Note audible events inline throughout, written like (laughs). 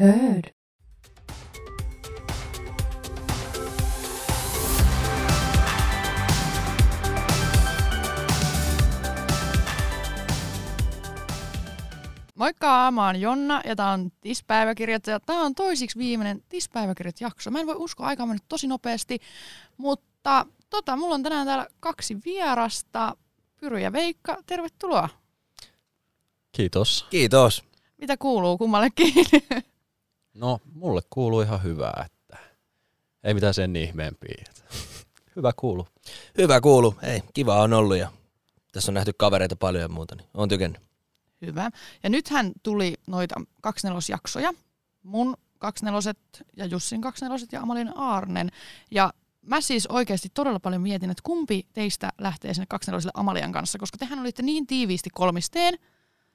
Heard. Moikka, mä oon Jonna ja tää on Tispäiväkirjat ja tää on toisiksi viimeinen Tispäiväkirjat jakso. Mä en voi uskoa, aika on mennyt tosi nopeasti, mutta tota, mulla on tänään täällä kaksi vierasta. Pyry ja Veikka, tervetuloa. Kiitos. Kiitos. Mitä kuuluu kummallekin? (laughs) No, mulle kuuluu ihan hyvää, että ei mitään sen ihmeempiä. Hyvä kuulu. Hyvä kuulu. Ei, kiva on ollut ja tässä on nähty kavereita paljon ja muuta, niin on tykännyt. Hyvä. Ja nythän tuli noita kaksinelosjaksoja. Mun kaksineloset ja Jussin kaksineloset ja Amalin Aarnen. Ja mä siis oikeasti todella paljon mietin, että kumpi teistä lähtee sinne kaksinelosille Amalian kanssa, koska tehän olitte niin tiiviisti kolmisteen,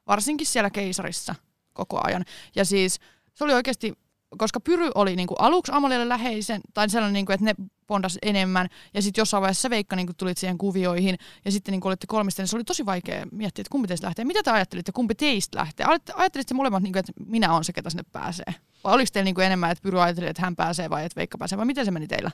varsinkin siellä keisarissa koko ajan. Ja siis se oli oikeasti, koska Pyry oli niinku aluksi Amalialle läheisen, tai sellainen, niinku, että ne bondas enemmän, ja sitten jossain vaiheessa Veikka niinku tulit siihen kuvioihin, ja sitten niinku olitte kolmisten, niin se oli tosi vaikea miettiä, että kumpi teistä lähtee. Mitä te ajattelitte, kumpi teistä lähtee? Ajattelitte, molemmat, niinku, että minä olen se, ketä sinne pääsee? Vai oliko teillä niinku enemmän, että Pyry ajatteli, että hän pääsee vai että Veikka pääsee, vai miten se meni teillä?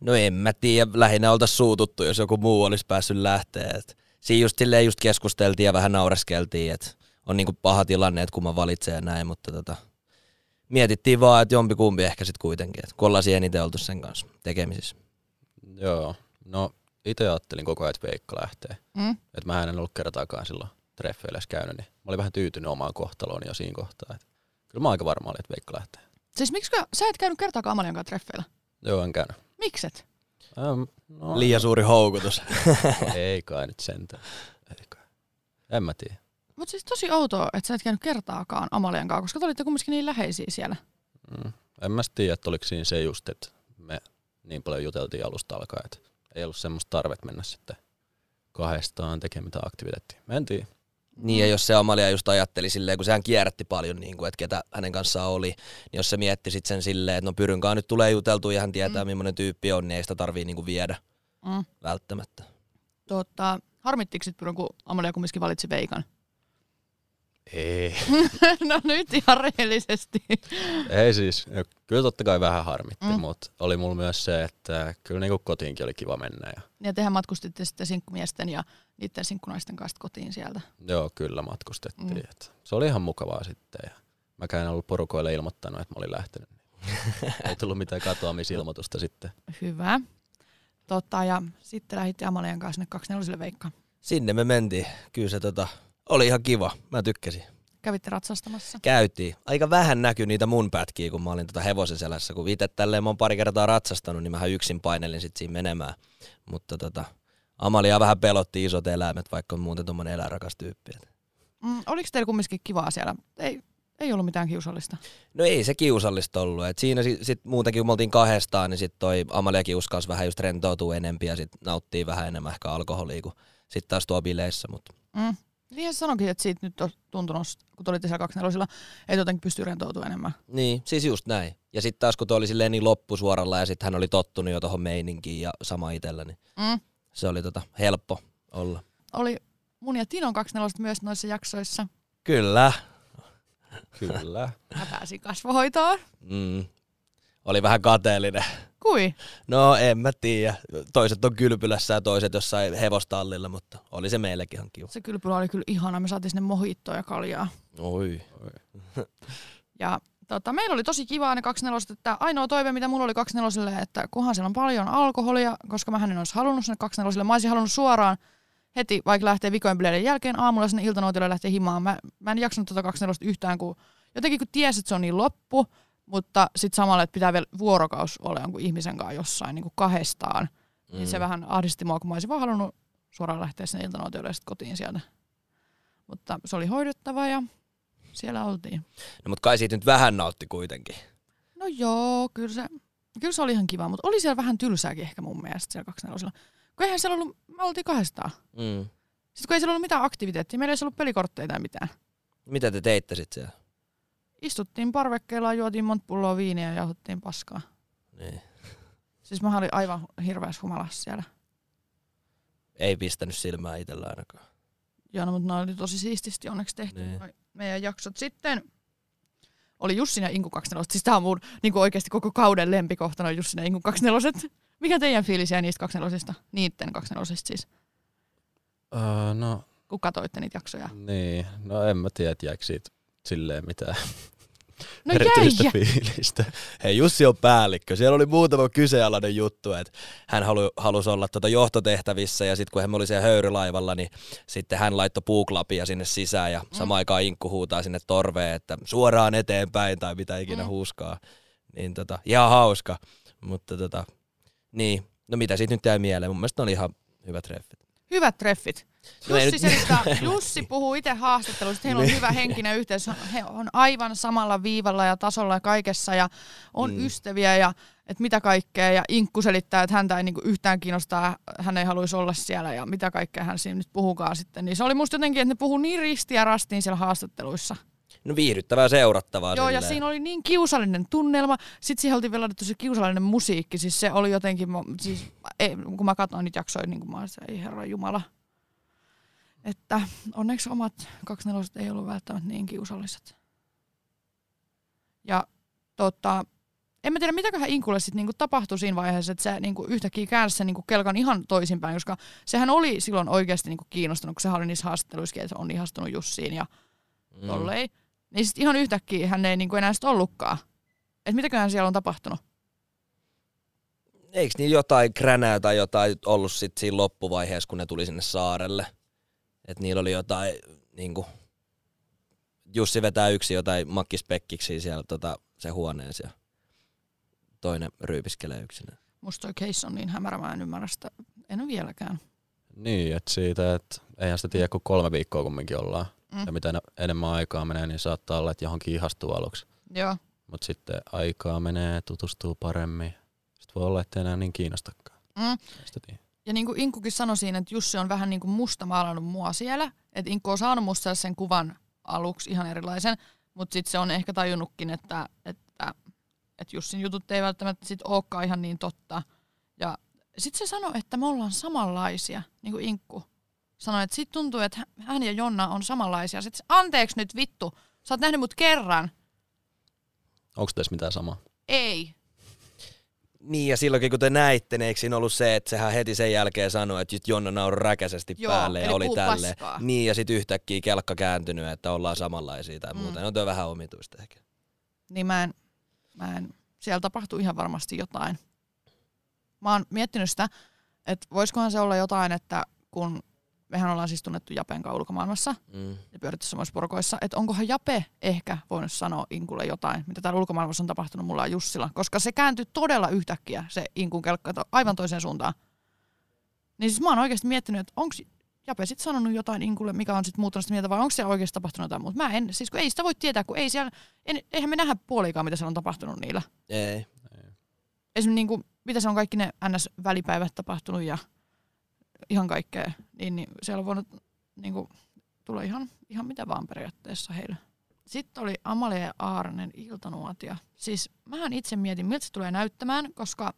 No en mä tiedä, lähinnä oltaisiin suututtu, jos joku muu olisi päässyt lähteä. Siinä just silleen just keskusteltiin ja vähän naureskeltiin, että on niinku paha tilanne, että kumman valitsee ja näin, mutta tota, mietittiin vaan, että jompi kumpi ehkä sitten kuitenkin, että kun ollaan siihen eniten oltu sen kanssa tekemisissä. Joo. No, itse ajattelin koko ajan, että Veikka lähtee. Mm? Että mä en ollut kertaakaan silloin treffeillä edes käynyt, niin mä olin vähän tyytynyt omaan kohtalooni jo siinä kohtaa. Et kyllä mä aika varma olin, että Veikka lähtee. Siis miksi sä et käynyt kertaakaan Amalian kanssa treffeillä? Joo, en käynyt. Mikset? Ähm, no, Liian suuri houkutus. (laughs) ei kai nyt sentään. Ei kai. En mä tiedä. Mutta siis tosi outoa, että sä et käynyt kertaakaan Amalian kanssa, koska te olitte kumminkin niin läheisiä siellä. Mm. En mä tiedä, että oliko siinä se just, että me niin paljon juteltiin alusta alkaen, että ei ollut semmoista tarvet mennä sitten kahdestaan tekemään mitään aktiviteettia. Mä en tiedä. Niin ja jos se Amalia just ajatteli silleen, kun sehän kierrätti paljon, niin kuin, että ketä hänen kanssaan oli, niin jos se mietti sitten sen silleen, että no Pyrynkaan nyt tulee juteltua ja hän tietää, mm. millainen tyyppi on, niin ei sitä tarvii niin kuin viedä Mm. välttämättä. Tota, harmittiko sit Pyryn, kun Amalia kumminkin valitsi Veikan? Ei. (laughs) no nyt ihan rehellisesti. Ei siis, no, kyllä totta kai vähän harmitti, Mm. mutta oli mulla myös se, että kyllä niinku kotiinkin oli kiva mennä. Ja, Ja tehän matkustitte sitten sinkkumiesten ja niiden sinkkunaisten kanssa kotiin sieltä. joo, kyllä matkustettiin. Mm. Et se oli ihan mukavaa sitten. Ja mäkään en ollut porukoille ilmoittanut, että mä olin lähtenyt. (laughs) Ei tullut mitään katoamisilmoitusta sitten. Hyvä. Tota, ja sitten lähditte Amalian kanssa sinne 24 Veikka. Sinne me mentiin. Kyllä se tota, oli ihan kiva. Mä tykkäsin. Kävitte ratsastamassa. Käytiin. Aika vähän näkyi niitä mun pätkiä, kun mä olin tota hevosen selässä. Kun itse tälleen mä oon pari kertaa ratsastanut, niin mähän yksin painelin sit siinä menemään. Mutta tota, Amalia vähän pelotti isot eläimet, vaikka on muuten tommonen eläinrakas tyyppi. Mm, oliko teillä kumminkin kivaa siellä? Ei, ei ollut mitään kiusallista. No ei se kiusallista ollut. Et siinä sitten sit muutenkin, kun me oltiin kahdestaan, niin sit toi Amaliakin uskalsi vähän just rentoutua enempi ja sit nauttii vähän enemmän ehkä alkoholia kuin sit taas tuo bileissä. Mutta Mm. Niin se sanoikin, että siitä nyt on tuntunut, kun te olitte siellä 24 että jotenkin pystyy rentoutumaan enemmän. Niin, siis just näin. Ja sitten taas kun toi oli silleen niin loppusuoralla ja sitten hän oli tottunut jo tuohon meininkiin ja sama itsellä, niin Mm. se oli tota helppo olla. Oli mun ja Tinon 24 myös noissa jaksoissa. Kyllä. Kyllä. Mä pääsin kasvohoitoon. Mm. Oli vähän kateellinen. Kui? No en mä tiedä. Toiset on kylpylässä ja toiset jossain hevostallilla, mutta oli se meillekin ihan kiva. Se kylpylä oli kyllä ihana. Me saatiin sinne mohittoa ja kaljaa. Oi. Ja tota, meillä oli tosi kivaa ne 24 että ainoa toive, mitä mulla oli 24 että kunhan siellä on paljon alkoholia, koska mä en olisi halunnut sinne 24 mä olisin halunnut suoraan heti, vaikka lähtee vikojen bileiden jälkeen aamulla sinne iltanoutille lähtee himaan. Mä, mä en jaksanut tuota 24 yhtään, kun jotenkin kun ties, että se on niin loppu, mutta sitten samalla, että pitää vielä vuorokaus olla jonkun ihmisen kanssa jossain niin kuin kahdestaan, mm. niin se vähän ahdisti mua, kun mä olisin vaan halunnut suoraan lähteä sinne sitten kotiin sieltä. Mutta se oli hoidettava ja siellä oltiin. No mutta kai siitä nyt vähän nautti kuitenkin. No joo, kyllä se, kyllä se oli ihan kiva, mutta oli siellä vähän tylsääkin ehkä mun mielestä siellä 24 Kun eihän siellä ollut, me oltiin kahdestaan. Mm. Sitten kun ei siellä ollut mitään aktiviteettia, meillä ei ollut pelikortteja tai mitään. Mitä te teitte sitten siellä? Istuttiin parvekkeella, juotiin monta pulloa viiniä ja jauhottiin paskaa. Niin. Siis mä olin aivan hirveässä humalassa siellä. Ei pistänyt silmää itsellä ainakaan. Joo, no, mutta ne oli tosi siististi onneksi tehty Niin. meidän jaksot. Sitten oli Jussin ja Inku 24. Siis tää on mun niin kuin oikeasti koko kauden lempikohtana on Jussin ja Inku 24. Mikä teidän fiilis jäi niistä 24? Niitten 24 siis, Uh, no kun katsoitte niitä jaksoja. niin, no en mä tiedä, että jäikö siitä silleen mitään No erityistä jäi, fiilistä. Hei, Jussi on päällikkö. Siellä oli muutama kyseenalainen juttu, että hän halu, halusi olla tuota johtotehtävissä ja sitten kun hän oli siellä höyrylaivalla, niin sitten hän laittoi puuklapia sinne sisään ja samaan aikaan Inkku huutaa sinne torveen, että suoraan eteenpäin tai mitä ikinä Mm. huuskaa. Niin tota, ihan hauska. Mutta tota, niin, no mitä siitä nyt jäi mieleen? Mun mielestä ne oli ihan hyvät treffit. Hyvät treffit. No Jussi, nyt- (laughs) Jussi puhuu itse haastattelusta, että heillä on hyvä henkinen yhteys. He on aivan samalla viivalla ja tasolla ja kaikessa ja on Mm. ystäviä ja että mitä kaikkea. Ja Inkku selittää, että häntä ei niinku yhtään kiinnostaa, hän ei haluaisi olla siellä ja mitä kaikkea hän siinä nyt puhukaan sitten. Niin se oli musta jotenkin, että ne puhuu niin risti ja rastiin siellä haastatteluissa. No viihdyttävää seurattavaa. Joo, ja silleen. siinä oli niin kiusallinen tunnelma. Sitten siihen oltiin vielä laitettu se kiusallinen musiikki. Siis se oli jotenkin, siis, ei, kun mä katsoin niitä jaksoja, niin kuin mä olin, se, ei herra jumala. Että onneksi omat kaksineloset ei ollut välttämättä niin kiusalliset. Ja tota, en mä tiedä, mitäköhän Inkulle sitten niinku tapahtui siinä vaiheessa, että se niinku yhtäkkiä käänsi sen niinku kelkan ihan toisinpäin, koska sehän oli silloin oikeasti niinku kiinnostunut, kun sehän oli niissä haastatteluissa, että on ihastunut Jussiin ja Mm. Niin sitten ihan yhtäkkiä hän ei niinku enää sit ollutkaan. Et mitäköhän siellä on tapahtunut? Eikö niin jotain kränää tai jotain ollut sit siinä loppuvaiheessa, kun ne tuli sinne saarelle? Että niillä oli jotain, niinku, Jussi vetää yksi jotain makkispekkiksi siellä tota, se huoneessa ja toinen ryypiskelee yksinään. Musta toi case on niin hämärä, mä en ymmärrä sitä. En vieläkään. Niin, että siitä, että eihän sitä tiedä, kun kolme viikkoa kumminkin ollaan. Mm. Ja mitä en- enemmän aikaa menee, niin saattaa olla, että johonkin ihastuu aluksi. Joo. Mutta sitten aikaa menee, tutustuu paremmin. Sitten voi olla, että enää niin kiinnostakaan. Mm. Ja niin kuin Inkkukin sanoi siinä, että Jussi on vähän niin kuin musta maalannut mua siellä. Että Inkku on saanut musta sen kuvan aluksi ihan erilaisen, mutta sitten se on ehkä tajunnutkin, että, että, että Jussin jutut ei välttämättä sit olekaan ihan niin totta. Ja sitten se sanoi, että me ollaan samanlaisia, niin kuin Inkku sanoi, että sitten tuntuu, että hän ja Jonna on samanlaisia. Sitten anteeksi nyt vittu, sä oot nähnyt mut kerran. Onko tässä mitään samaa? Ei. Niin ja silloinkin kun te näitte, niin eikö siinä ollut se, että sehän heti sen jälkeen sanoi, että Jonna nauroi räkäisesti Joo, päälle ja oli paskaa. Niin ja sitten yhtäkkiä kelkka kääntynyt, että ollaan samanlaisia tai Mm. muuta. No on vähän omituista ehkä. niin mä en, mä en, siellä tapahtuu ihan varmasti jotain. Mä oon miettinyt sitä, että voisikohan se olla jotain, että kun mehän ollaan siis tunnettu Japen kanssa ulkomaailmassa Mm. ja pyöritty samoissa porukoissa, että onkohan Jape ehkä voinut sanoa Inkulle jotain, mitä täällä ulkomaailmassa on tapahtunut mulla Jussilla, koska se kääntyi todella yhtäkkiä se Inkun kelkka aivan toiseen suuntaan. Niin siis mä oon oikeasti miettinyt, että onko Jape sitten sanonut jotain Inkulle, mikä on sitten muuttanut sitä mieltä, vai onko siellä oikeasti tapahtunut jotain muuta. Mä en, siis kun ei sitä voi tietää, kun ei siellä, en, eihän me nähdä puolikaan, mitä siellä on tapahtunut niillä. Ei. Esimerkiksi niin kuin, mitä se on kaikki ne NS-välipäivät tapahtunut ja ihan kaikkea, niin, niin siellä on voinut niin kuin, tulla ihan, ihan mitä vaan periaatteessa heille. Sitten oli Amalia ja Aarnen iltanuotio. Siis mähän itse mietin, miltä se tulee näyttämään, koska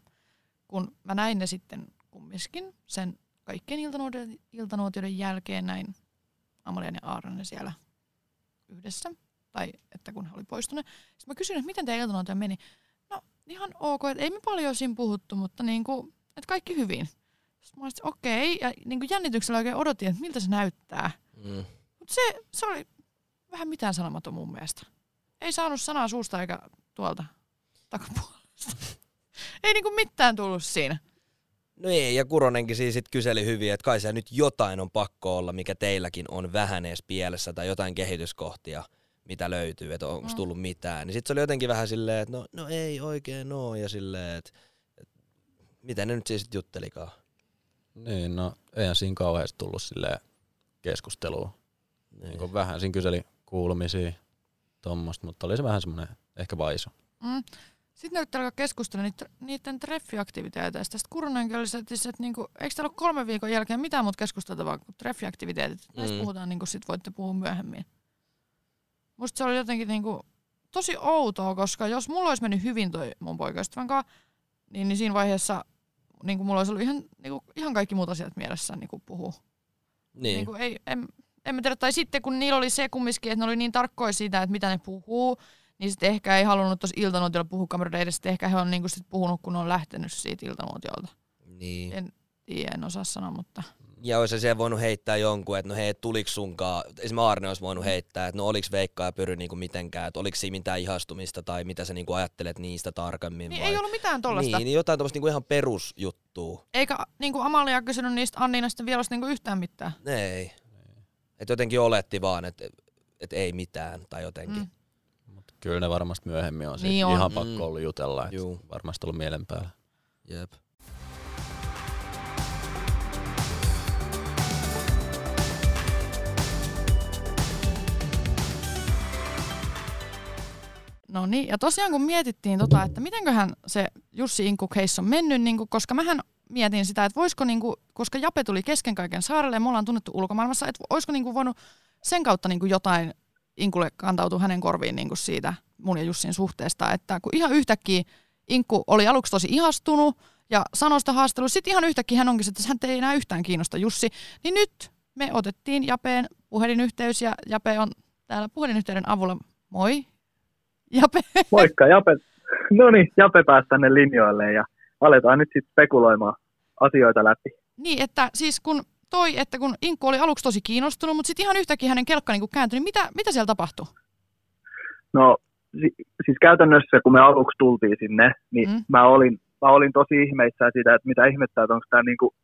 kun mä näin ne sitten kumminkin sen kaikkien iltanuotioiden, iltanuotioiden jälkeen näin Amalian ja Aarnen siellä yhdessä, tai että kun he oli poistuneet. Sitten mä kysyin, että miten teidän iltanuotio meni. No ihan ok, että ei me paljon siinä puhuttu, mutta niin kuin, että kaikki hyvin. Sitten mä olin, että okei, ja niin kuin jännityksellä oikein odotin, että miltä se näyttää. Mm. Mutta se, se oli vähän mitään sanomaton mun mielestä. Ei saanut sanaa suusta eikä tuolta takapuolesta. (laughs) ei niinku mitään tullut siinä. No ei, ja Kuronenkin siis sit kyseli hyvin, että kai se nyt jotain on pakko olla, mikä teilläkin on vähän edes pielessä tai jotain kehityskohtia, mitä löytyy, että onko Mm. tullut mitään. Niin sitten se oli jotenkin vähän silleen, että no, no ei oikein oo, ja silleen, että, että mitä ne nyt siis juttelikaan. Niin, no eihän siinä kauheasti tullut silleen keskustelua. Niin. Niin kuin vähän siinä kyseli kuulumisia tuommoista, mutta oli se vähän semmoinen ehkä vaisu. Mm. Sitten ne yritti alkaa keskustella niiden treffiaktiviteeteista. Sitten Kurunenkin oli se, että, että niinku, eikö täällä ole kolmen viikon jälkeen mitään muuta keskusteltavaa kuin treffiaktiviteetit. Näistä Mm. puhutaan, niin sitten voitte puhua myöhemmin. Musta se oli jotenkin niinku, tosi outoa, koska jos mulla olisi mennyt hyvin toi mun poikaystävän kanssa, niin, niin siinä vaiheessa niin mulla olisi ollut ihan, niin kuin, ihan kaikki muut asiat mielessä niin puhua. Niin. Niin kuin, ei, en, en mä tiedä, tai sitten kun niillä oli se kumminkin, että ne oli niin tarkkoja siitä, että mitä ne puhuu, Niin sitten ehkä ei halunnut tuossa iltanuotiolla puhua kameroiden edessä, sitten ehkä he on niinku sit puhunut, kun on lähtenyt siitä iltanuotiolta. Niin. En tiedä, en osaa sanoa, mutta... Ja olisi siellä voinut heittää jonkun, että no hei, tuliko sunkaan, esimerkiksi Arne olisi voinut heittää, että no oliks Veikka ja Pyry niinku mitenkään, että oliko siinä mitään ihastumista tai mitä sä niinku ajattelet niistä tarkemmin. Niin vai? ei ollut mitään tollasta. Niin, niin jotain tuommoista niinku ihan perusjuttua. Eikä niinku Amalia kysynyt niistä Anniinasta vielosta niinku yhtään mitään. Ei. Että jotenkin oletti vaan, että et ei mitään tai jotenkin. Mm. Mut kyllä ne varmasti myöhemmin on, Niin on. ihan Mm. pakko ollut jutella, että Juu. varmasti ollut mielen päällä. Jep. No niin, ja tosiaan kun mietittiin tota, että mitenköhän se Jussi Inku case on mennyt, niin kuin, koska mähän mietin sitä, että voisiko, niin kuin, koska Jape tuli kesken kaiken saarelle ja me ollaan tunnettu ulkomaailmassa, että olisiko niin kuin voinut sen kautta niin kuin jotain Inkulle kantautua hänen korviin niin kuin siitä mun ja Jussin suhteesta, että kun ihan yhtäkkiä Inkku oli aluksi tosi ihastunut ja sanoi sitä haastattelua, sitten ihan yhtäkkiä hän onkin, että hän ei enää yhtään kiinnosta Jussi, niin nyt me otettiin Japeen puhelinyhteys ja Jape on täällä puhelinyhteyden avulla. Moi, Jape. Moikka, Jape. No niin, Jape pääsi tänne linjoille ja aletaan nyt sitten spekuloimaan asioita läpi. Niin, että siis kun toi, että kun Inkku oli aluksi tosi kiinnostunut, mutta sitten ihan yhtäkkiä hänen kelkka niin kääntyi, niin mitä, mitä siellä tapahtui? No si- siis käytännössä kun me aluksi tultiin sinne, niin Mm. mä, olin, mä olin tosi ihmeissään siitä, että mitä ihmettä, että onko tää niinku,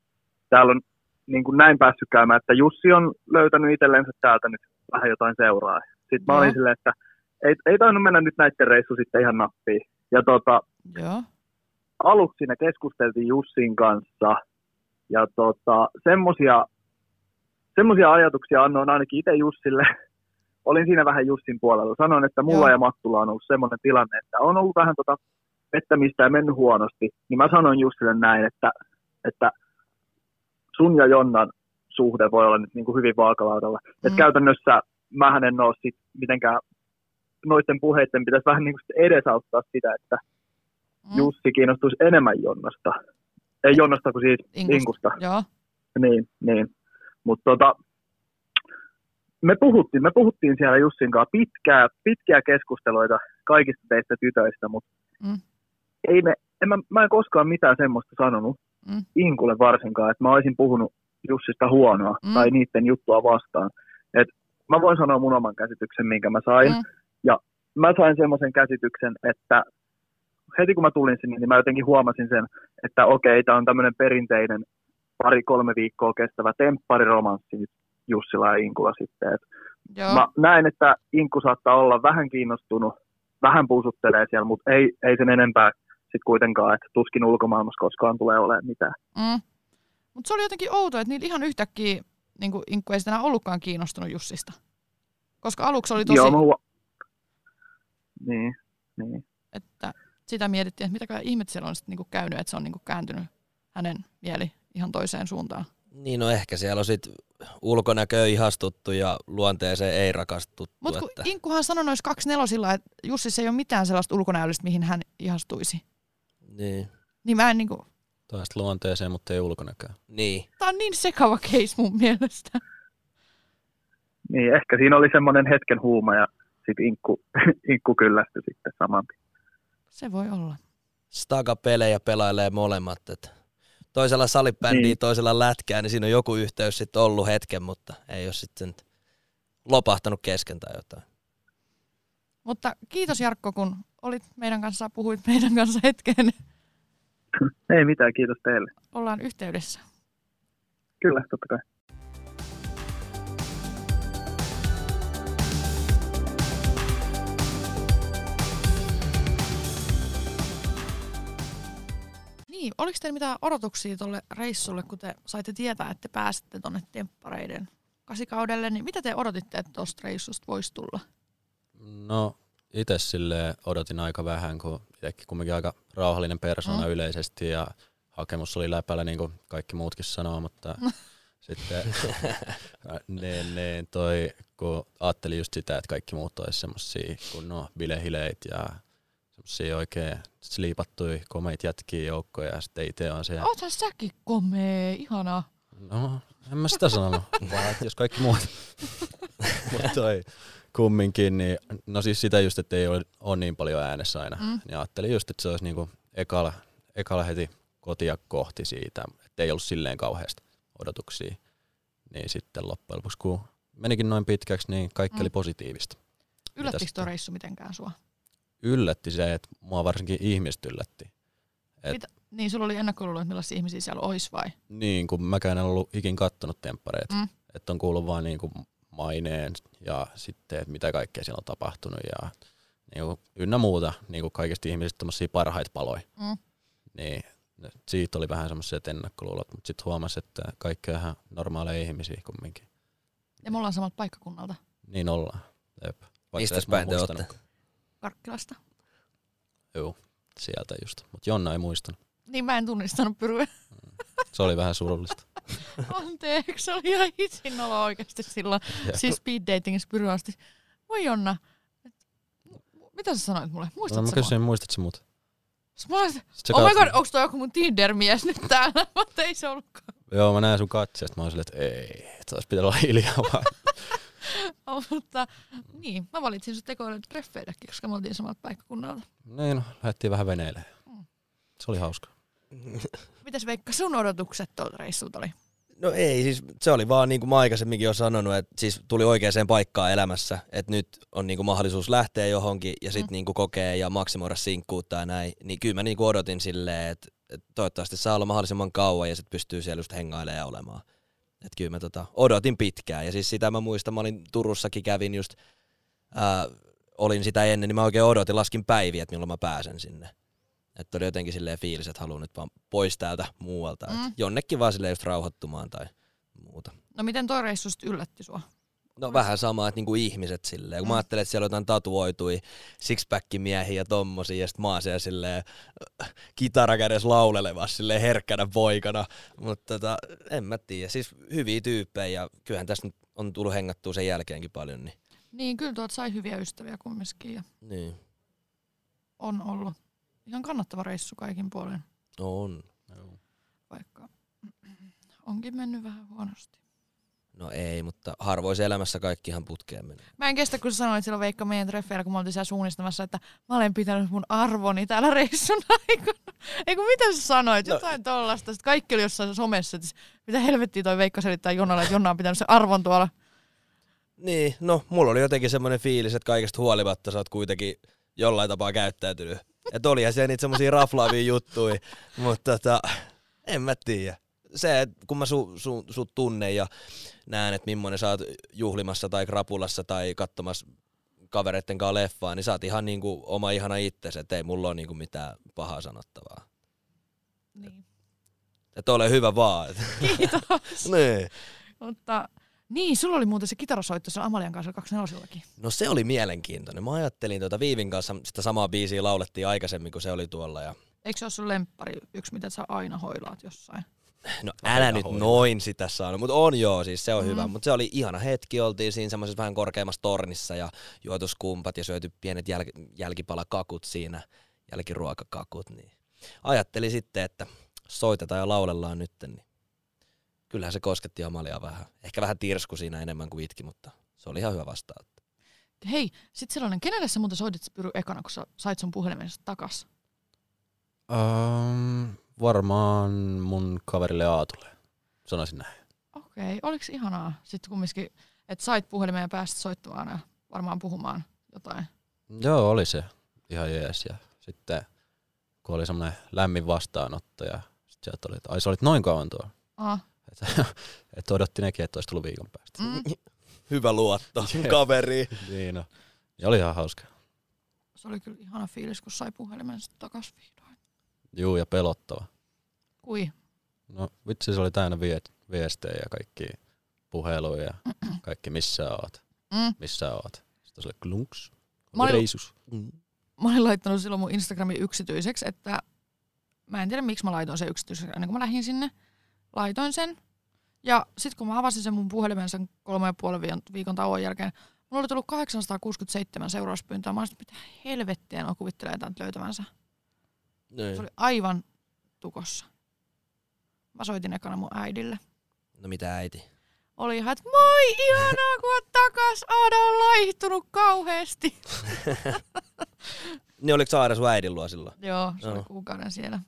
täällä on niinku näin päässyt käymään, että Jussi on löytänyt itsellensä täältä nyt vähän jotain seuraa. Sitten mä Joo. olin silleen, että ei, ei tainnut mennä nyt näiden reissu sitten ihan nappiin. Ja tota, Joo. aluksi siinä keskusteltiin Jussin kanssa ja tota, semmosia, semmosia ajatuksia annoin ainakin itse Jussille. (laughs) Olin siinä vähän Jussin puolella. Sanoin, että mulla Joo. ja Mattulla on ollut semmoinen tilanne, että on ollut vähän tota pettämistä ja mennyt huonosti. Niin mä sanoin Jussille näin, että, että sun ja Jonnan suhde voi olla nyt niin kuin hyvin vaakalaudalla. Mm. Mm. Et käytännössä mä en ole sit mitenkään noiden puheiden pitäisi vähän niin kuin edesauttaa sitä, että Mm. Jussi kiinnostuisi enemmän Jonnasta. Ei Jonnasta kuin siitä Inkusta. Inkusta. Joo. Niin, niin. Mutta tota, me puhuttiin, me puhuttiin siellä Jussin kanssa pitkää, pitkiä keskusteluita kaikista teistä tytöistä, mutta Mm. ei me, en mä, mä en koskaan mitään semmoista sanonut Mm. Inkulle varsinkaan, että mä olisin puhunut Jussista huonoa mm. tai niiden juttua vastaan. Et mä voin sanoa mun oman käsityksen, minkä mä sain. Mm. Mä sain semmoisen käsityksen, että heti kun mä tulin sinne, niin mä jotenkin huomasin sen, että okei, tämä on tämmöinen perinteinen pari-kolme viikkoa kestävä temppariromanssi Jussila ja Inkulla sitten. Et Joo. mä näen, että Inkku saattaa olla vähän kiinnostunut, vähän puusuttelee siellä, mutta ei, ei sen enempää sitten kuitenkaan, että tuskin ulkomaailmassa koskaan tulee olemaan mitään. Mm. Mutta se oli jotenkin outo, että niillä ihan yhtäkkiä niin Inkku ei sitä enää ollutkaan kiinnostunut Jussista. Koska aluksi oli tosi, Joo, mä huo... Niin, niin. että sitä mietittiin, että mitäkään ihmettä siellä on sitten niinku käynyt, että se on niinku kääntynyt hänen mieli ihan toiseen suuntaan. Niin no ehkä siellä on sit ulkonäkö ihastuttu ja luonteeseen ei rakastuttu. Mutta kun että... Inkkuhan sanoi noissa kaksi nelosilla, että Jussissa ei ole mitään sellaista ulkonäöllistä, mihin hän ihastuisi. Niin. Niin mä en niinku, Taas luonteeseen, mutta ei ulkonäköä. Niin. tää on niin sekava case mun mielestä. Niin, ehkä siinä oli semmoinen hetken huuma ja sitten Inkku, (laughs) Inkku kyllästyi sitten saman tien. Se voi olla. Staga-pelejä pelailee molemmat. Et toisella salibändiä, Niin. toisella lätkää, niin siinä on joku yhteys sitten ollut hetken, mutta ei ole sitten lopahtanut kesken tai jotain. Mutta kiitos Jarkko, kun olit meidän kanssa, puhuit meidän kanssa hetken. (laughs) Ei mitään, kiitos teille. Ollaan yhteydessä. Kyllä, totta kai. Niin, oliko teillä mitään odotuksia tuolle reissulle, kun te saitte tietää, että te pääsette tuonne temppareiden kasikaudelle, niin mitä te odotitte, että tuosta reissusta voisi tulla? No itse sille odotin aika vähän, kun itsekin kumminkin aika rauhallinen persona Mm. yleisesti ja hakemus oli läpällä niin kuin kaikki muutkin sanoo, mutta (laughs) sitten (laughs) niin, niin, toi, kun ajattelin just sitä, että kaikki muut olisi semmosia kunnon bilehileit ja semmosia oikein sliipattuja komeita jätkiä joukkoja ja sitten itse on siellä. Oothan säkin komea, ihanaa. No, en mä sitä sanonut, (laughs) vaan että jos kaikki muut. (laughs) Mutta toi, kumminkin, niin no siis sitä just, että ei ole, ole niin paljon äänessä aina. Mm. Niin ajattelin just, että se olisi niinku ekalla, ekalla heti kotia kohti siitä, että ei ollut silleen kauheasti odotuksia. Niin sitten loppujen lopuksi, kun menikin noin pitkäksi, niin kaikki Mm. oli positiivista. Yllättikö tuo reissu mitenkään sua? Yllätti se, että mua varsinkin ihmiset yllätti. Et- Mitä? Niin, sulla oli ennakkoluulo, että millaisia ihmisiä siellä olisi vai? Niin, kun mäkään en ollut ikin kattonut temppareita. Mm. Että on kuullut vaan niinku maineen ja sitten, että mitä kaikkea siellä on tapahtunut ja niinku ynnä muuta niinku kaikista ihmisistä tommosia parhaita paloja. Mm. Niin siitä oli vähän semmoiset ennakkoluulot, mutta sitten huomasi, että kaikki on ihan normaaleja ihmisiä kumminkin. Ja me ollaan samalta paikkakunnalta, Niin ollaan. Jep. En päin te muistanut. Karkkilasta. Joo, sieltä just. Mutta Jonna ei muistanut. Niin mä en tunnistanut pyryä. Se oli vähän surullista. (laughs) Anteeksi, se oli ihan hitsin olo oikeasti silloin. Ja- Siis speed datingissa pyry asti. Voi Jonna, et, mitä sä sanoit mulle? No, Muistatko mä sä mua? kysyin, muistatko mut? Sitten mä olisin, oh my god, onks toi joku mun Tinder-mies nyt täällä? (laughs) Mutta ei se ollutkaan. Joo, mä näen sun katseesta. Mä oon silleen, että ei, että olisi pitänyt olla hiljaa vaan. (laughs) Oh, (laughs) mutta niin, mä valitsin sut tekoille treffeillekin, koska me oltiin samalta paikkakunnalta. niin, no, lähdettiin vähän veneilemään. Mm. Se oli hauska. (laughs) Mitäs Veikka, sun odotukset tuolta reissulta oli? No ei, siis se oli vaan niin kuin mä aikaisemminkin jo sanonut, että siis tuli oikeaan paikkaan elämässä, että nyt on niin kuin mahdollisuus lähteä johonkin ja sitten Mm. niin kuin kokea ja maksimoida sinkkuutta ja näin, niin kyllä mä niin kuin odotin silleen, että, että toivottavasti saa olla mahdollisimman kauan ja sitten pystyy siellä just hengailemaan ja olemaan. Että kyllä mä tota, odotin pitkään ja siis sitä mä muistan, mä olin Turussakin kävin just, ää, olin sitä ennen, niin mä oikein odotin, laskin päiviä, että milloin mä pääsen sinne. Että oli jotenkin silleen fiilis, että haluan nyt vaan pois täältä muualta. Mm. Et jonnekin vaan silleen just rauhoittumaan tai muuta. No miten toi reissu yllätti sua? No Olis- vähän sama, että niinku ihmiset silleen. Kun Mm. mä ajattelin, että siellä on jotain tatuoitui sixpack-miehiä ja tommosia, ja sit mä oon siellä silleen äh, kitara kädessä laulelevassa silleen herkkänä poikana. Mutta tota, en mä tiedä. Siis hyviä tyyppejä ja kyllähän tässä nyt on tullut hengattua sen jälkeenkin paljon. Niin, Niin, kyllä tuot sai hyviä ystäviä kumminkin ja niin. on ollut ihan kannattava reissu kaikin puolin, on. vaikka onkin mennyt vähän huonosti. No ei, mutta harvoin elämässä kaikki ihan putkeen menee. Mä en kestä, kun sä sanoit silloin Veikka meidän treffeillä, kun me oltiin siellä suunnistamassa, että mä olen pitänyt mun arvoni täällä reissun (laughs) aikana. Ei kun mitä sä sanoit? No- Jotain tollasta. Sitten kaikki oli jossain somessa, että mitä helvettiä toi Veikka selittää Jonalle, että Jonna on pitänyt sen arvon tuolla. Niin, no mulla oli jotenkin semmoinen fiilis, että kaikesta huolimatta sä oot kuitenkin jollain tapaa käyttäytynyt. Että olihan siellä niitä semmosia raflaavia juttuja, (laughs) mutta tota, en mä tiedä. Se, että kun mä su, su, sut tunnen ja näen, että millainen sä oot juhlimassa tai krapulassa tai katsomassa kavereitten kanssa leffaa, niin sä oot ihan niinku oma ihana itsesi, että ei mulla ole niinku mitään pahaa sanottavaa. Niin. Että ole hyvä vaan. (laughs) Kiitos. niin. Mutta niin, sulla oli muuten se kitarasoitto siellä Amalian kanssa 24 No se oli mielenkiintoinen. Mä ajattelin tuota Viivin kanssa, sitä samaa biisiä laulettiin aikaisemmin, kun se oli tuolla. Ja... Eikö se ole sun lemppari yksi, mitä sä aina hoilaat jossain? No älä nyt hoiva. noin sitä saanut, mutta on joo, siis se on Mm. hyvä. Mutta se oli ihana hetki, oltiin siinä semmoisessa vähän korkeammassa tornissa ja juotu skumpat ja syöty pienet jäl- jälkipalakakut siinä, jälkiruokakakut. Niin. Ajattelin sitten, että soitetaan ja laulellaan nyt, niin kyllähän se kosketti Amalia vähän. Ehkä vähän tirsku siinä enemmän kuin itki, mutta se oli ihan hyvä vastaanotto. Hei, sit sellainen, kenelle sä muuten soitit Pyry ekana, kun sä sait sun puhelimen takas? Um, varmaan mun kaverille Aatulle. Sanoisin näin. Okei, okay. oliko ihanaa sitten kumminkin, että sait puhelimen ja pääsit soittamaan ja varmaan puhumaan jotain? Joo, oli se ihan jees. Ja sitten kun oli semmoinen lämmin vastaanotto ja sitten sieltä oli, että ai sä olit noin kauan tuolla. Aha. Että, (laughs) että odotti nekin, että olisi tullut viikon päästä. Mm. (laughs) Hyvä luotto (laughs) Jep. kaveri. Niin no. Ja oli ihan hauska. Se oli kyllä ihana fiilis, kun sai puhelimen vihdoin. Juu, ja pelottava. Kui? No vitsi, se oli täynnä viet- viestejä ja kaikki puheluja ja kaikki missä oot, Mm. missä oot. Sitten se oli klunks. Mä olin- Reisus. Mä olin laittanut silloin mun Instagramin yksityiseksi, että mä en tiedä miksi mä laitoin sen yksityiseksi ennen kuin mä lähdin sinne. Laitoin sen. Ja sitten kun mä avasin sen mun puhelimen sen kolme ja puolen viikon, tauon jälkeen, mulla oli tullut 867 seurauspyyntöä. Mä olisin, mitä helvettiä nuo kuvittelee täältä löytävänsä. Niin. Se oli aivan tukossa. Mä soitin ekana mun äidille. No mitä äiti? oli ihan, että moi, ihanaa kun oot takas, Aada on laihtunut kauheasti. (laughs) Niin oliko Saara sun äidin luo silloin? Joo, se oli kuukauden siellä.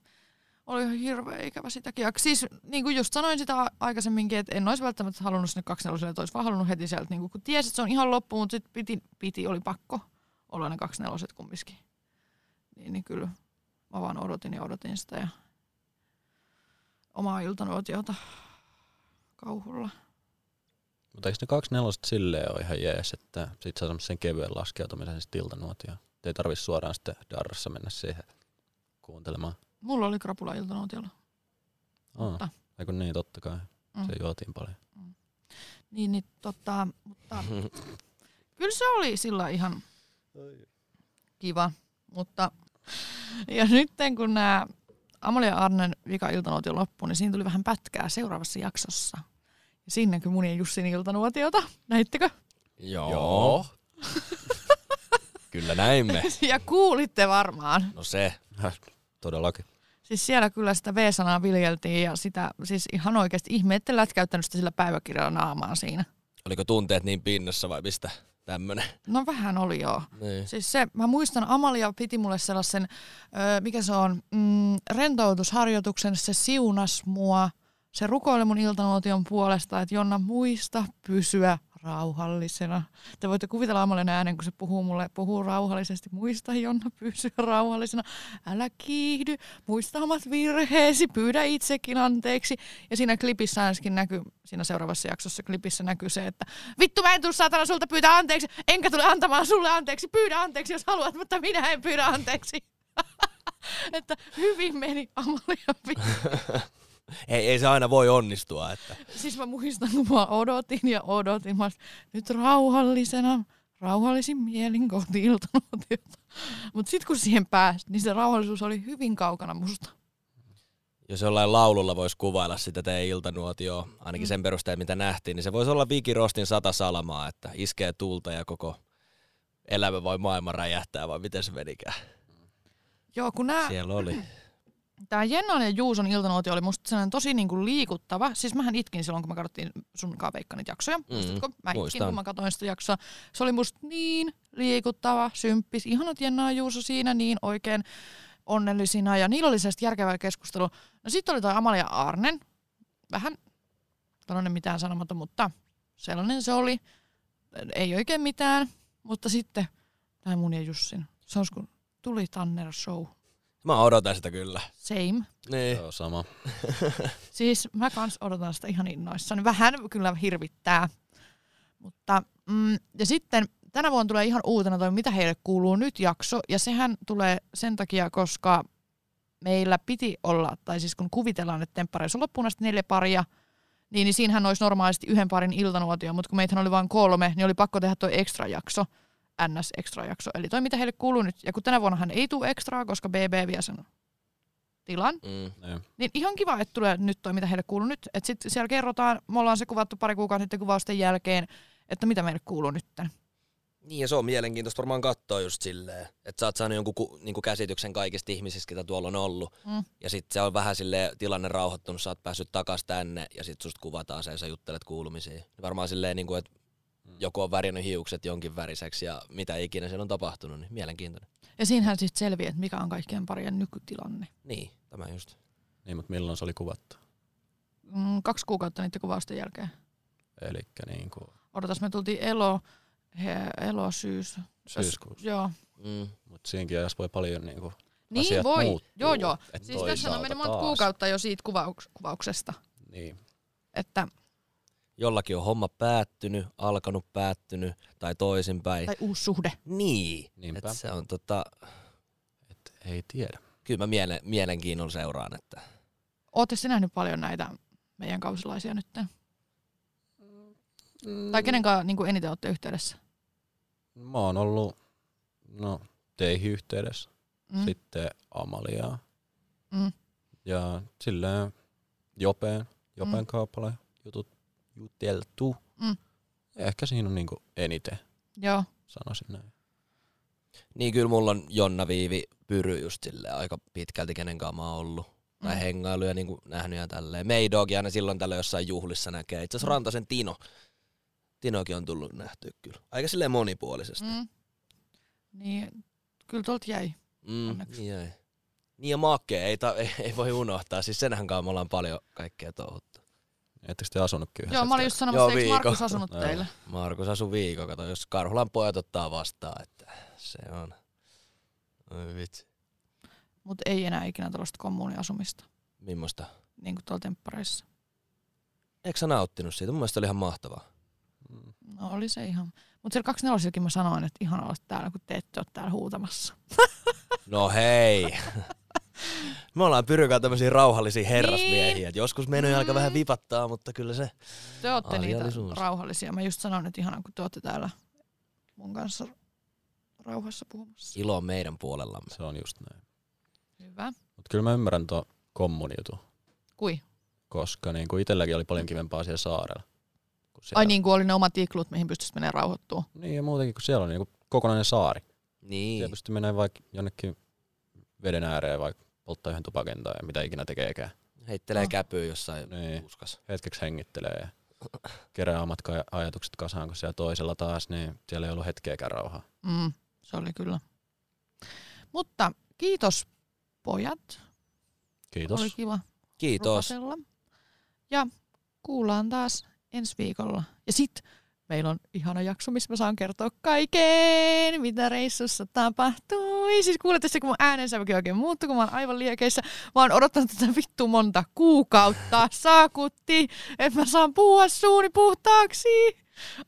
Oli ihan hirveä ikävä sitäkin. Ja siis niin kuin just sanoin sitä aikaisemminkin, että en olisi välttämättä halunnut sinne kaksineloselle, että olisi vaan halunnut heti sieltä, niin kuin, kun tiesi, että se on ihan loppu, mutta sitten piti, piti, oli pakko olla ne kaksineloset kumminkin. Niin, niin kyllä mä vaan odotin ja odotin sitä ja omaa iltanuotiota kauhulla. Mutta eikö ne kaksi nelosta silleen ole ihan jees, että sit saa semmoisen kevyen laskeutumisen sitten iltanuotioon. Et Ei tarvi suoraan sitten darrassa mennä siihen kuuntelemaan. Mulla oli krapula iltanuotiolla. Oh, Mutta, eikö niin, totta kai. mm. Se juotiin paljon. Niin, niin tota, mutta (laughs) kyllä se oli sillä ihan kiva. Mutta (laughs) ja nyt kun nämä Amalia ja Arnen vika iltanuotio loppui, niin siinä tuli vähän pätkää seuraavassa jaksossa. Ja siinä näkyy mun ja Jussin iltanuotiota. Näittekö? Joo. (laughs) Kyllä näimme. Ja kuulitte varmaan. No se. (laughs) Todellakin. Siis siellä kyllä sitä V-sanaa viljeltiin ja sitä siis ihan oikeasti ihme, ette lätkäyttänyt sitä sillä päiväkirjalla naamaan siinä. Oliko tunteet niin pinnassa vai mistä tämmönen? No vähän oli joo. Niin. Siis se, mä muistan, Amalia piti mulle sellaisen, öö, mikä se on, mm, rentoutusharjoituksen, se siunas mua. Se rukoili mun iltanuotion puolesta, että Jonna muista pysyä rauhallisena. Te voitte kuvitella Amalian äänen, kun se puhuu mulle, puhuu rauhallisesti. Muista Jonna pysyä rauhallisena. Älä kiihdy, muista omat virheesi, pyydä itsekin anteeksi. Ja siinä klipissä ainakin näkyy, siinä seuraavassa jaksossa klipissä näkyy se, että vittu mä en tule saatana sulta pyytää anteeksi, enkä tule antamaan sulle anteeksi. Pyydä anteeksi, jos haluat, mutta minä en pyydä anteeksi. (laughs) että hyvin meni Amalia. (laughs) Ei, ei se aina voi onnistua. Että. Siis mä muistan, kun mä odotin ja odotin. Mä nyt rauhallisena, rauhallisin mielin kohti iltanuotiota. Mutta sitten kun siihen pääsi, niin se rauhallisuus oli hyvin kaukana musta. Jos jollain laululla voisi kuvailla sitä teidän iltanuotioa, ainakin sen perusteella mitä nähtiin, niin se voisi olla Viki Rostin sata salamaa, että iskee tulta ja koko elämä voi maailma räjähtää, vai miten se menikään? Joo, kun nää, Siellä oli. Tämä Jennan ja Juuson iltanuotio oli musta sellainen tosi niinku liikuttava. Siis mähän itkin silloin, kun me katsottiin sun kanssa Veikka niitä jaksoja. Mm, Muistatko? Mä itkin, muistan. kun mä katsoin sitä jaksoa. Se oli musta niin liikuttava, symppis. Ihanat Jenna ja Juuso siinä niin oikein onnellisina. Ja niillä oli sellaista järkevää keskustelua. No sitten oli toi Amalia Arnen. Vähän tällainen mitään sanomaton, mutta sellainen se oli. Ei oikein mitään. Mutta sitten tämä mun ja Jussin. Se olisi kun tuli Tanner Show. Mä odotan sitä kyllä. Same. Niin. Joo, sama. (laughs) Siis mä kans odotan sitä ihan innoissani. Vähän kyllä hirvittää. Mutta, mm, ja sitten tänä vuonna tulee ihan uutena toi Mitä heille kuuluu nyt jakso. Ja sehän tulee sen takia, koska meillä piti olla, tai siis kun kuvitellaan, että temppareissa on loppuun asti neljä paria, niin, niin siinähän olisi normaalisti yhden parin iltanuotio, mutta kun meitähän oli vain kolme, niin oli pakko tehdä toi extra jakso, ns extra jakso. Eli toi mitä heille kuuluu nyt, ja kun tänä vuonna hän ei tule extraa, koska BB vie sen tilan, Mm. Joo. niin ihan kiva, että tulee nyt toi, mitä heille kuuluu nyt. Että sitten siellä kerrotaan, me ollaan se kuvattu pari kuukautta sitten kuvausten jälkeen, että mitä meille kuuluu nyt. Niin ja se on mielenkiintoista varmaan katsoa just silleen, että sä oot saanut jonkun ku, niinku käsityksen kaikista ihmisistä, ketä tuolla on ollut. Mm. Ja sit se on vähän sille tilanne rauhoittunut, sä oot päässyt takas tänne ja sit susta kuvataan se ja sä juttelet kuulumisiin. Varmaan silleen, niinku, että joku on värinyt hiukset jonkin väriseksi ja mitä ikinä siellä on tapahtunut, niin mielenkiintoinen. Ja siinähän sitten selviää, että mikä on kaikkien parien nykytilanne. Niin, tämä just. Niin, mutta milloin se oli kuvattu? Mm, kaksi kuukautta niiden kuvausten jälkeen. Eli niin kuin Odotas, me tultiin elo, he, elo, syys. syyskuussa. Joo. Mm. Mutta siinäkin ajassa voi paljon niin kuin Niin asiat voi. muuttuu. Joo, joo. Et Siis tässä on mennyt monta kuukautta jo siitä kuvauks- kuvauksesta. Niin. Että, Jollakin on homma päättynyt, alkanut päättynyt tai toisinpäin. tai uusi suhde. Niin, Niinpä. et se on tota, Et ei tiedä. kyllä mä miele, mielenkiinnolla seuraan, että Ootte sinä nähnyt paljon näitä meidän kausilaisia nyt? Tai kenen kanssa niin eniten olette yhteydessä? Mä oon ollut no, teihin yhteydessä, Mm. mm. sitten Amaliaa Mm. ja silleen Jopeen, Jopen Mm. mm. kaupalla jutut juteltu. Mm. Ehkä siinä on niinku eniten, Joo. sanoisin näin. Niin kyllä mulla on Jonna Viivi Pyry just silleen aika pitkälti kenen kanssa mä oon ollut. tai Mm. hengailuja niin kuin nähnyt ja tälleen. Meidogi aina silloin tällöin jossain juhlissa näkee. Itse asiassa Mm. Rantasen Tino. Tinokin on tullut nähtyä kyllä. Aika silleen monipuolisesti. Mm. Niin, kyllä tuolta jäi. Mm, Onneksi. niin, jäi. niin ja Make, ei, ta, ei, ei, voi unohtaa. Siis senhän kanssa me ollaan paljon kaikkea touhuttu. Ettekö te asunutkin yhdessä? Joo, mä olin just sanomassa, Joo, että eikö viikon. Markus asunut Joo. teille? Markus asuu viikon, kato, jos Karhulan pojat ottaa vastaan, että se on. Oi vitsi. Mutta ei enää ikinä tällaista kommuuniasumista, Mimmosta? niin kuin tuolla temppareissa. Eikö sä nauttinut siitä? Mun mielestä oli ihan mahtavaa. Mm. No oli se ihan. Mutta siellä 24 mä sanoin, että ihan olla täällä, kun te ette ole täällä huutamassa. No hei! (laughs) Me ollaan Pyrykaan tämmöisiä rauhallisia herrasmiehiä. Niin. Et joskus menoja alkaa vähän vipattaa, mutta kyllä se... Te olette niitä rauhallisia. Mä just sanoin, että ihanaa, kun te olette täällä mun kanssa rauhassa puhumassa. Ilo on meidän puolellamme. Se on just näin. Hyvä. Mutta kyllä mä ymmärrän tuon kommunijutu, Kui? koska niin kuin itselläkin oli paljon kivempaa siellä saarella. Siellä, Ai niin kuin oli ne omat iklut, mihin pystyisi menemään rauhoittua. Niin ja muutenkin, kun siellä on niin kuin kokonainen saari. Niin. Siellä pystyy menemään vaikka jonnekin veden ääreen, vaikka polttaa yhden tupaken tai mitä ikinä tekeekään. Heittelee Ah. käpyä jossain Niin. puskas. Hetkeksi hengittelee ja kerää omat ajatukset kasaan, kun siellä toisella taas, niin siellä ei ollut hetkeäkään rauhaa. Mm, se oli kyllä. Mutta kiitos pojat. Kiitos. Oli kiva Kiitos. rupatella. Ja kuullaan taas ensi viikolla. Ja sit meillä on ihana jakso, missä mä saan kertoa kaiken, mitä reissussa tapahtui. Siis kuulette se, kun mun äänensävykin oikein muuttui, kun mä oon aivan liekeissä. Mä oon odottanut tätä vittu monta kuukautta. Saakutti, että mä saan puhua suuni puhtaaksi.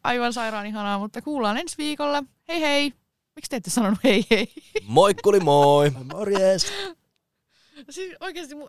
Aivan sairaan ihanaa, mutta kuullaan ensi viikolla. Hei hei! Miksi te ette sanonut hei hei? Moikkuli moi! Morjes! Siis oikeasti mun